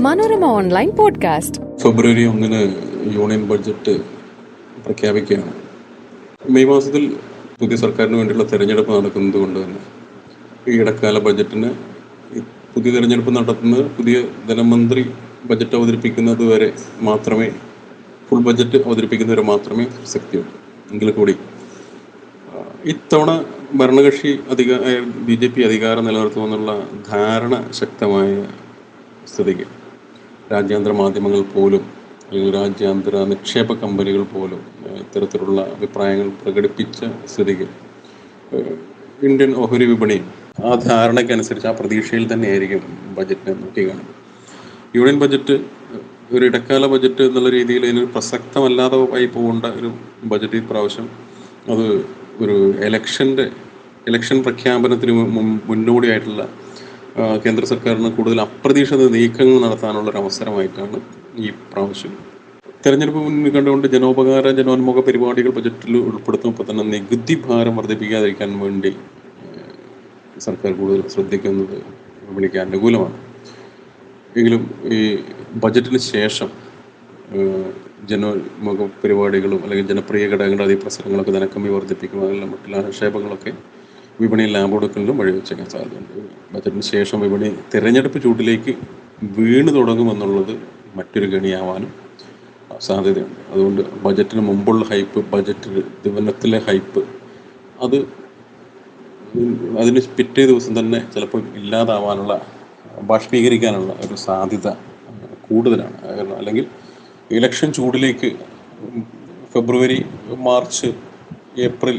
Manorama online podcast. ഫെബ്രുവരി ഒന്നിന് union budget പ്രഖ്യാപിക്കുകയാണ്. May മാസത്തിൽ പുതിയ സർക്കാരിന് വേണ്ടിയുള്ള തെരഞ്ഞെടുപ്പ് നടക്കുന്നത് കൊണ്ട് തന്നെ ഈ ഇടക്കാല ബഡ്ജറ്റിന് പുതിയ തെരഞ്ഞെടുപ്പ് നടത്തുന്നത് പുതിയ ധനമന്ത്രി ബഡ്ജറ്റ് അവതരിപ്പിക്കുന്നത് വരെ മാത്രമേ ഫുൾ ബഡ്ജറ്റ് അവതരിപ്പിക്കുന്നവരെ മാത്രമേ പ്രസക്തിയുള്ളൂ എങ്കിൽ കൂടി ഇത്തവണ ഭരണകക്ഷി അധിക ബി ജെ പി അധികാരം നിലനിർത്തുമെന്നുള്ള ധാരണ ശക്തമായ സ്ഥിതിക്ക് രാജ്യാന്തര മാധ്യമങ്ങൾ പോലും അല്ലെങ്കിൽ രാജ്യാന്തര നിക്ഷേപ കമ്പനികൾ പോലും ഇത്തരത്തിലുള്ള അഭിപ്രായങ്ങൾ പ്രകടിപ്പിച്ച സ്ഥിതിക്ക് ഇന്ത്യൻ ഓഹരി വിപണി ആ ധാരണയ്ക്കനുസരിച്ച് ആ പ്രതീക്ഷയിൽ തന്നെയായിരിക്കും ബജറ്റിനെ നോക്കി കാണുന്നത് യൂണിയൻ ബജറ്റ് ഒരു ഇടക്കാല ബജറ്റ് എന്നുള്ള രീതിയിൽ ഇതിന് പ്രസക്തമല്ലാതെ ആയി പോകേണ്ട ഒരു ബജറ്റ് പ്രാവശ്യം അത് ഒരു എലക്ഷന്റെ ഇലക്ഷൻ പ്രഖ്യാപനത്തിന് മുന്നോടിയായിട്ടുള്ള കേന്ദ്ര സർക്കാരിന് കൂടുതൽ അപ്രതീക്ഷിത നീക്കങ്ങൾ നടത്താനുള്ള ഒരു അവസരമായിട്ടാണ് ഈ പ്രാവശ്യം. തെരഞ്ഞെടുപ്പ് മുന്നിൽ കണ്ടുകൊണ്ട് ജനോപകാര ജനോന്മുഖ പരിപാടികൾ ബജറ്റിൽ ഉൾപ്പെടുത്തുമ്പോൾ തന്നെ നികുതി ഭാരം വർദ്ധിപ്പിക്കാതിരിക്കാൻ വേണ്ടി സർക്കാർ കൂടുതൽ ശ്രദ്ധിക്കുന്നത് വിപണിക്ക് അനുകൂലമാണ്. എങ്കിലും ഈ ബജറ്റിന് ശേഷം ജനോന്മുഖ പരിപാടികളും അല്ലെങ്കിൽ ജനപ്രിയ ഘടകങ്ങളുടെ അതിപ്രസരങ്ങളൊക്കെ ധനക്കമ്മി വർദ്ധിപ്പിക്കും. അതിലുള്ള മറ്റുള്ള നിക്ഷേപങ്ങളൊക്കെ വിപണിയിൽ വഴി വഴിവെച്ചേക്കാൻ സാധ്യതയുണ്ട്. ബജറ്റിന് ശേഷം വിപണി തിരഞ്ഞെടുപ്പ് ചൂട്ടിലേക്ക് വീണ് തുടങ്ങുമെന്നുള്ളത് മറ്റൊരു ഗണിയാവാനും സാധ്യതയുണ്ട്. അതുകൊണ്ട് ബജറ്റിന് മുമ്പുള്ള ഹൈപ്പ് ബജറ്റ് ദിവനത്തിലെ ഹൈപ്പ് അത് അതിന് പിറ്റേ ദിവസം തന്നെ ചിലപ്പോൾ ഇല്ലാതാവാനുള്ള ബാഷ്പീകരിക്കാനുള്ള ഒരു സാധ്യത കൂടുതലാണ്. കാരണം അല്ലെങ്കിൽ ഇലക്ഷൻ ചൂടിലേക്ക് ഫെബ്രുവരി മാർച്ച് ഏപ്രിൽ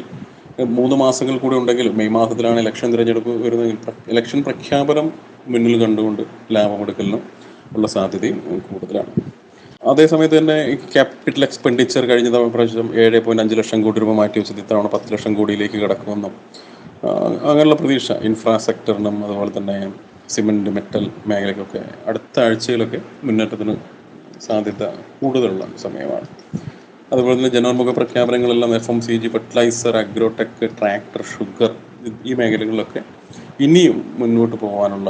മൂന്ന് മാസങ്ങൾ കൂടെ ഉണ്ടെങ്കിലും മെയ് മാസത്തിലാണ് ഇലക്ഷൻ തിരഞ്ഞെടുപ്പ് വരുന്നതെങ്കിൽ ഇലക്ഷൻ പ്രഖ്യാപനം മുന്നിൽ കണ്ടുകൊണ്ട് ലാഭമെടുക്കലിനും ഉള്ള സാധ്യതയും കൂടുതലാണ്. അതേസമയത്ത് തന്നെ ക്യാപിറ്റൽ എക്സ്പെൻഡിച്ചർ കഴിഞ്ഞ തവണ പ്രാവശ്യം ഏഴ് പോയിന്റ് അഞ്ച് ലക്ഷം കോടി രൂപ മാറ്റി വെച്ചത് ഇത്തവണ പത്ത് ലക്ഷം കോടിയിലേക്ക് കിടക്കുമെന്നും അങ്ങനെയുള്ള പ്രതീക്ഷ ഇൻഫ്രാ അതുപോലെ തന്നെ സിമെന്റ് മെറ്റൽ മേഖലയ്ക്കൊക്കെ അടുത്ത ആഴ്ചയിലൊക്കെ മുന്നേറ്റത്തിന് സാധ്യത കൂടുതലുള്ള സമയമാണ്. അതുപോലെ തന്നെ ജനോന്മുഖ പ്രഖ്യാപനങ്ങളെല്ലാം F M C G fertilizer agrotech tractor sugar ഈ മേഖലകളിലൊക്കെ ഇനിയും മുന്നോട്ട് പോകാനുള്ള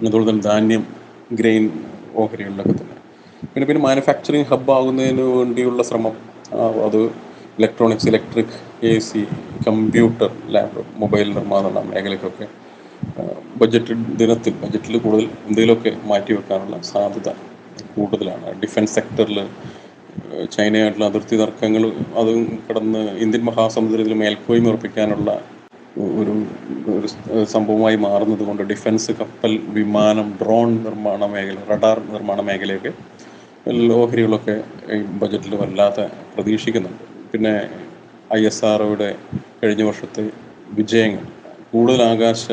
അതുപോലെ തന്നെ ധാന്യം ഗ്രെയിൻ ഓഹരികളിലൊക്കെ തന്നെ. പിന്നെ പിന്നെ മാനുഫാക്ചറിങ് ഹബ് ആകുന്നതിന് വേണ്ടിയുള്ള ശ്രമം. അത് electronics electric A C computer laptop mobile നിർമ്മാണമുള്ള മേഖലയ്ക്കൊക്കെ ബജറ്റ് ദിനത്തിൽ ബജറ്റിൽ കൂടുതൽ എന്തെങ്കിലുമൊക്കെ മാറ്റിവെക്കാനുള്ള സാധ്യത കൂടുതലാണ്. ഡിഫൻസ് സെക്ടറിൽ ചൈനയായിട്ടുള്ള അതിർത്തി തർക്കങ്ങൾ അതും കടന്ന് ഇന്ത്യൻ മഹാസമുദ്രത്തിൽ മേൽക്കോയ്മ ഉറപ്പിക്കാനുള്ള ഒരു ഒരു സംഭവമായി മാറുന്നത് കൊണ്ട് ഡിഫൻസ് കപ്പൽ വിമാനം ഡ്രോൺ നിർമ്മാണ മേഖല റഡാർ നിർമ്മാണ മേഖലയൊക്കെ ഓഹരികളൊക്കെ ഈ ബജറ്റിൽ വല്ലാതെ പ്രതീക്ഷിക്കുന്നുണ്ട്. പിന്നെ ഐ എസ് ആർഒയുടെ കഴിഞ്ഞ വർഷത്തെ വിജയങ്ങൾ കൂടുതൽ ആകാശ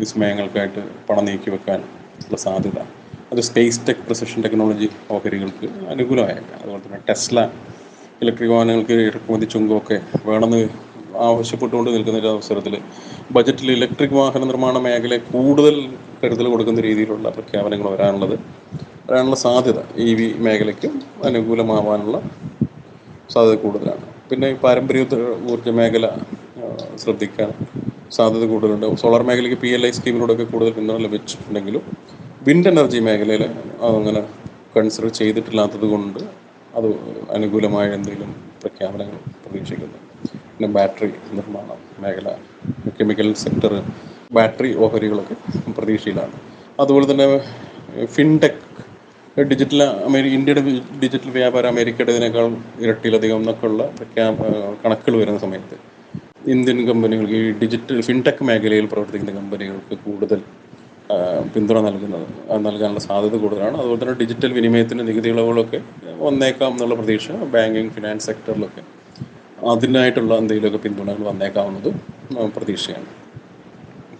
വിസ്മയങ്ങൾക്കായിട്ട് പണം നീക്കി വെക്കാൻ ഉള്ള സാധ്യത അത് സ്പേസ് ടെക് പ്രസിഷൻ ടെക്നോളജി ഓഹരികൾക്ക് അനുകൂലമായേക്കാം. അതുപോലെ തന്നെ ടെസ്ല ഇലക്ട്രിക് വാഹനങ്ങൾക്ക് ഇറക്കുമതി ചുങ്കമൊക്കെ വേണമെന്ന് ആവശ്യപ്പെട്ടുകൊണ്ട് നിൽക്കുന്ന ഒരു അവസരത്തിൽ ബജറ്റിൽ ഇലക്ട്രിക് വാഹന നിർമ്മാണ മേഖല കൂടുതൽ കരുതൽ കൊടുക്കുന്ന രീതിയിലുള്ള പ്രഖ്യാപനങ്ങൾ വരാനുള്ളത് വരാനുള്ള സാധ്യത ഇ വി മേഖലയ്ക്കും അനുകൂലമാവാനുള്ള സാധ്യത കൂടുതലാണ്. പിന്നെ പാരമ്പര്യ ഊർജ മേഖല ശ്രദ്ധിക്കാൻ സാധ്യത കൂടുതലുണ്ട്. സോളാർ മേഖലയ്ക്ക് പി എൽ ഐ സ്കീമിലൂടെയൊക്കെ കൂടുതൽ പിന്തുണ ലഭിച്ചിട്ടുണ്ടെങ്കിലും വിൻഡ് എനർജി മേഖലയിൽ അതങ്ങനെ കൺസിഡർ ചെയ്തിട്ടില്ലാത്തത് കൊണ്ട് അത് അനുകൂലമായ എന്തെങ്കിലും പ്രഖ്യാപനങ്ങൾ പ്രതീക്ഷിക്കുന്നു. പിന്നെ ബാറ്ററി നിർമ്മാണ മേഖല കെമിക്കൽ സെക്ടർ ബാറ്ററി ഓഹരികളൊക്കെ പ്രതീക്ഷയിലാണ്. അതുപോലെ തന്നെ ഫിൻടെക് ഡിജിറ്റൽ അമേരിക്ക ഇന്ത്യയുടെ ഡിജിറ്റൽ വ്യാപാരം അമേരിക്കയുടേതിനേക്കാൾ ഇരട്ടിയിലധികം എന്നൊക്കെയുള്ള കണക്കുകൾ വരുന്ന സമയത്ത് ഇന്ത്യൻ കമ്പനികൾക്ക് ഈ ഡിജിറ്റൽ ഫിൻടെക് മേഖലയിൽ പ്രവർത്തിക്കുന്ന കമ്പനികൾക്ക് കൂടുതൽ പിന്തുണ നൽകുന്നത്. നൽകാനുള്ള സാധ്യത കൂടുതലാണ്. അതുപോലെ തന്നെ ഡിജിറ്റൽ വിനിമയത്തിന് നികുതി ഇളവുകളൊക്കെ വന്നേക്കാം എന്നുള്ള പ്രതീക്ഷ ബാങ്കിങ് ഫിനാൻസ് സെക്ടറിലൊക്കെ അതിനായിട്ടുള്ള എന്തെങ്കിലുമൊക്കെ പിന്തുണകൾ വന്നേക്കാവുന്നത് പ്രതീക്ഷയാണ്.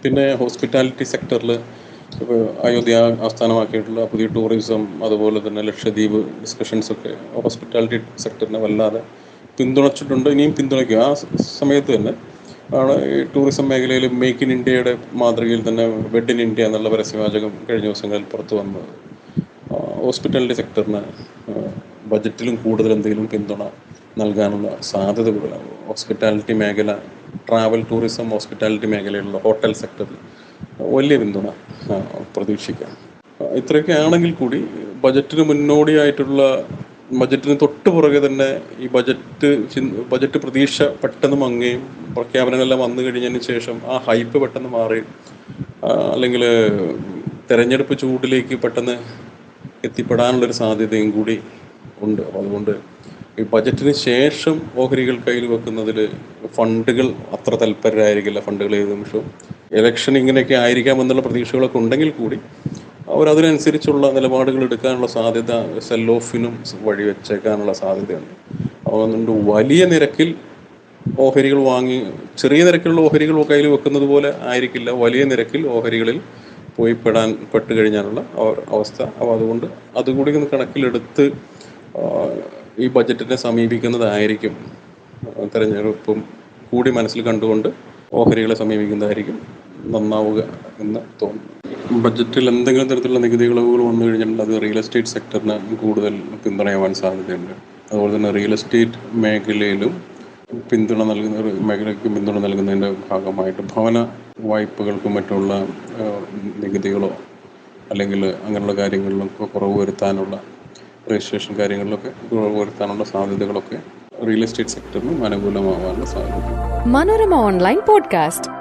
പിന്നെ ഹോസ്പിറ്റാലിറ്റി സെക്ടറിൽ അയോധ്യ ആസ്ഥാനമാക്കിയിട്ടുള്ള പുതിയ ടൂറിസം അതുപോലെ തന്നെ ലക്ഷദ്വീപ് ഡിസ്കഷൻസൊക്കെ ഹോസ്പിറ്റാലിറ്റി സെക്ടറിനെ വല്ലാതെ പിന്തുണച്ചിട്ടുണ്ട്. ഇനിയും പിന്തുണയ്ക്കും. ആ സമയത്ത് തന്നെ ആണ് ഈ ടൂറിസം മേഖലയിൽ മേക്ക് ഇൻ ഇന്ത്യയുടെ മാതൃകയിൽ തന്നെ വെഡ് ഇൻ ഇന്ത്യ എന്നുള്ള പരസ്യവാചകം കഴിഞ്ഞ ദിവസങ്ങളിൽ പുറത്തു വന്നത്. ഹോസ്പിറ്റാലിറ്റി സെക്ടറിന് ബജറ്റിലും കൂടുതൽ എന്തെങ്കിലും പിന്തുണ നൽകാനുള്ള സാധ്യത കൂടുതലാണ്. ഹോസ്പിറ്റാലിറ്റി മേഖല ട്രാവൽ ടൂറിസം ഹോസ്പിറ്റാലിറ്റി മേഖലയിലുള്ള ഹോട്ടൽ സെക്ടറിൽ വലിയ പിന്തുണ പ്രതീക്ഷിക്കാം. ഇത്രയൊക്കെ ആണെങ്കിൽ കൂടി ബജറ്റിന് മുന്നോടിയായിട്ടുള്ള ബജറ്റിന് തൊട്ട് പുറകെ തന്നെ ഈ ബജറ്റ് ബജറ്റ് പ്രതീക്ഷ പെട്ടെന്ന് മങ്ങുകയും പ്രഖ്യാപനങ്ങളെല്ലാം വന്നു കഴിഞ്ഞതിന് ശേഷം ആ ഹൈപ്പ് പെട്ടെന്ന് മാറി. അല്ലെങ്കിൽ തെരഞ്ഞെടുപ്പ് ചൂടിലേക്ക് പെട്ടെന്ന് എത്തിപ്പെടാനുള്ളൊരു സാധ്യതയും കൂടി ഉണ്ട്. അപ്പോൾ അതുകൊണ്ട് ഈ ബജറ്റിന് ശേഷം ഓഹരികൾ കയ്യിൽ വെക്കുന്നതിൽ ഫണ്ടുകൾ അത്ര തൽപരരായിരിക്കില്ല ഫണ്ടുകൾ ഏത്. നിമിഷവും ഇലക്ഷൻ ഇങ്ങനെയൊക്കെ ആയിരിക്കാമെന്നുള്ള പ്രതീക്ഷകളൊക്കെ ഉണ്ടെങ്കിൽ കൂടി അവർ അതിനനുസരിച്ചുള്ള നിലപാടുകൾ എടുക്കാനുള്ള സാധ്യത സെൽ ഓഫിനും വഴിവെച്ചേക്കാനുള്ള സാധ്യതയുണ്ട്. അതുകൊണ്ട് വലിയ നിരക്കിൽ ഓഹരികൾ വാങ്ങി ചെറിയ നിരക്കിലുള്ള ഓഹരികൾ കയ്യിൽ വെക്കുന്നത് പോലെ ആയിരിക്കില്ല. വലിയ നിരക്കിൽ ഓഹരികളിൽ പോയി പെടാൻ പെട്ട് കഴിഞ്ഞാലുള്ള അവസ്ഥ. അപ്പോൾ അതുകൊണ്ട് അതുകൂടി ഒന്ന് കണക്കിലെടുത്ത് ഈ ബജറ്റിനെ സമീപിക്കുന്നതായിരിക്കും. തെരഞ്ഞെടുപ്പും കൂടി മനസ്സിൽ കണ്ടുകൊണ്ട് ഓഹരികളെ സമീപിക്കുന്നതായിരിക്കും നന്നാവുക എന്ന് തോന്നുന്നു. ബജറ്റിൽ എന്തെങ്കിലും തരത്തിലുള്ള നികുതി ഇളവുകൾ വന്നു കഴിഞ്ഞാൽ അത് റിയൽ എസ്റ്റേറ്റ് സെക്ടറിന് കൂടുതൽ പിന്തുണയാവാൻ സാധ്യതയുണ്ട്. അതുപോലെ തന്നെ റിയൽ എസ്റ്റേറ്റ് മേഖലയിലും പിന്തുണ നൽകുന്ന മേഖലയ്ക്ക് പിന്തുണ നൽകുന്നതിന്റെ ഭാഗമായിട്ട് ഭവന വായ്പകൾക്കും മറ്റുള്ള നികുതികളോ അല്ലെങ്കിൽ അങ്ങനെയുള്ള കാര്യങ്ങളിലൊക്കെ കുറവ് വരുത്താനുള്ള രജിസ്ട്രേഷൻ കാര്യങ്ങളിലൊക്കെ കുറവ് വരുത്താനുള്ള സാധ്യതകളൊക്കെ റിയൽ എസ്റ്റേറ്റ് സെക്ടറിനും അനുകൂലമാവാനുള്ള സാധ്യത. Manorama online podcast